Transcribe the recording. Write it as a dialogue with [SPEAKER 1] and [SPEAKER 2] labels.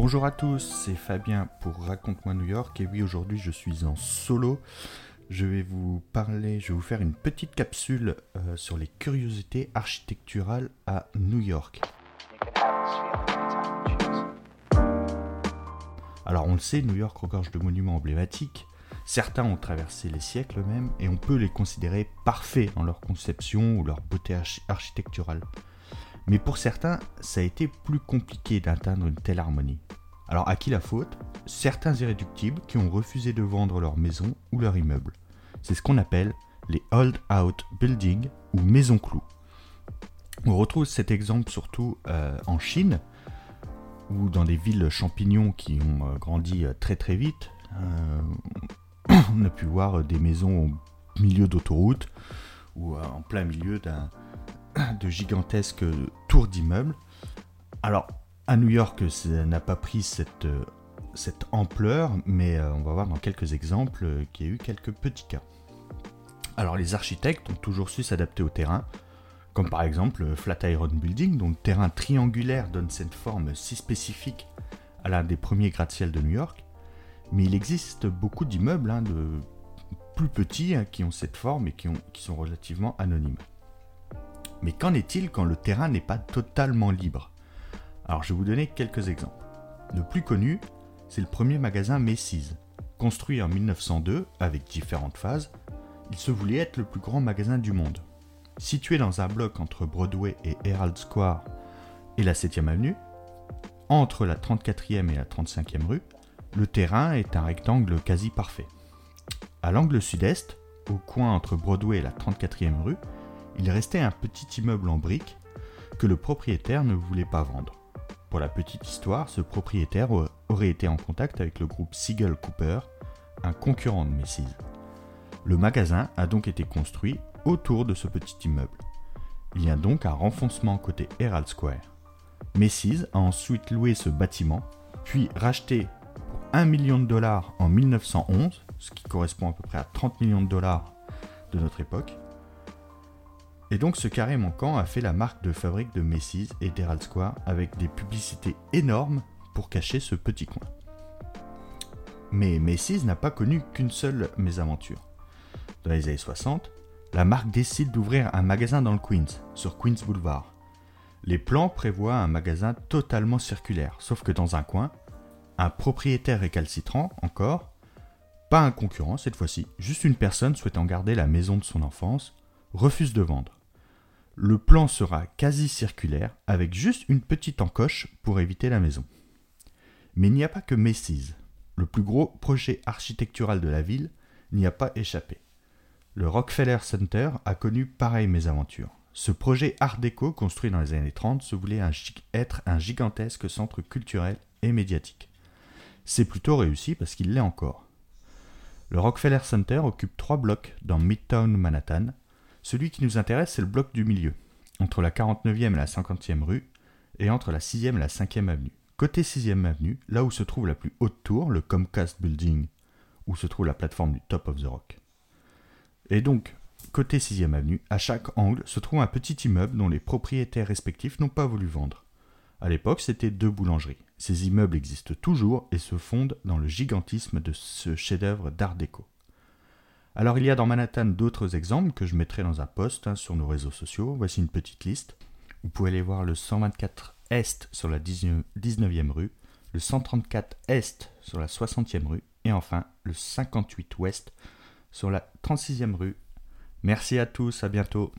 [SPEAKER 1] Bonjour à tous, c'est Fabien pour Raconte-moi New York et oui aujourd'hui je suis en solo. Je vais vous parler, je vais vous faire une petite capsule euh, sur les curiosités architecturales à New York. Alors on le sait, New York regorge de monuments emblématiques. Certains ont traversé les siècles même et on peut les considérer parfaits dans leur conception ou leur beauté architecturale. Mais pour certains, ça a été plus compliqué d'atteindre une telle harmonie. Alors à qui la faute? Certains irréductibles qui ont refusé de vendre leur maison ou leur immeuble. C'est ce qu'on appelle les hold out buildings ou maisons clous. On retrouve cet exemple surtout euh, en Chine ou dans des villes champignons qui ont euh, grandi euh, très très vite. on a pu voir des maisons au milieu d'autoroutes ou en plein milieu d'un de gigantesques tours d'immeubles. Alors, à New York, ça n'a pas pris cette, ampleur, mais euh, on va voir dans quelques exemples qu'il y a eu quelques petits cas. Alors, les architectes ont toujours su s'adapter au terrain, comme par exemple Flatiron Building, dont le terrain triangulaire donne cette forme si spécifique à l'un des premiers gratte-ciel de New York. Mais il existe beaucoup d'immeubles hein, de plus petits hein, qui ont cette forme et qui sont relativement anonymes. Mais qu'en est-il quand le terrain n'est pas totalement libre? Alors je vais vous donner quelques exemples. Le plus connu, c'est le premier magasin Macy's. Construit en 1902 avec différentes phases, il se voulait être le plus grand magasin du monde. Situé dans un bloc entre Broadway et Herald Square et la 7e avenue, entre la 34e et la 35e rue, le terrain est un rectangle quasi parfait. À l'angle sud-est, au coin entre Broadway et la 34e rue, il restait un petit immeuble en briques que le propriétaire ne voulait pas vendre. Pour la petite histoire, ce propriétaire aurait été en contact avec le groupe Siegel Cooper, un concurrent de Macy's. Le magasin a donc été construit autour de ce petit immeuble. Il y a donc un renfoncement côté Herald Square. Macy's a ensuite loué ce bâtiment, puis racheté pour 1 million de dollars en 1911, ce qui correspond à peu près à 30 millions de dollars de notre époque, et donc ce carré manquant a fait la marque de fabrique de Macy's et d'Herald Square avec des publicités énormes pour cacher ce petit coin. Mais Macy's n'a pas connu qu'une seule mésaventure. Dans les années 60, la marque décide d'ouvrir un magasin dans le Queens, sur Queens Boulevard. Les plans prévoient un magasin totalement circulaire, sauf que dans un coin, un propriétaire récalcitrant, encore, pas un concurrent cette fois-ci, juste une personne souhaitant garder la maison de son enfance, refuse de vendre le plan sera quasi circulaire avec juste une petite encoche pour éviter la maison. Mais il n'y a pas que Macy's. Le plus gros projet architectural de la ville n'y a pas échappé. Le Rockefeller Center a connu pareille mésaventure. Ce projet art déco construit dans les années 30 se voulait être un gigantesque centre culturel et médiatique. C'est plutôt réussi parce qu'il l'est encore. Le Rockefeller Center occupe trois blocs dans Midtown Manhattan celui qui nous intéresse, c'est le bloc du milieu, entre la 49e et la 50e rue, et entre la 6e et la 5e avenue. Côté 6e avenue, là où se trouve la plus haute tour, le Comcast Building, où se trouve la plateforme du Top of the Rock. Et donc, côté 6e avenue, à chaque angle se trouve un petit immeuble dont les propriétaires respectifs n'ont pas voulu vendre. À l'époque, c'était deux boulangeries. Ces immeubles existent toujours et se fondent dans le gigantisme de ce chef-d'œuvre d'art déco. Alors il y a dans Manhattan d'autres exemples que je mettrai dans un post hein, sur nos réseaux sociaux. Voici une petite liste. Vous pouvez aller voir le 124 Est sur la 19e rue, le 134 Est sur la 60e rue et enfin le 58 Ouest sur la 36e rue. Merci à tous, à bientôt.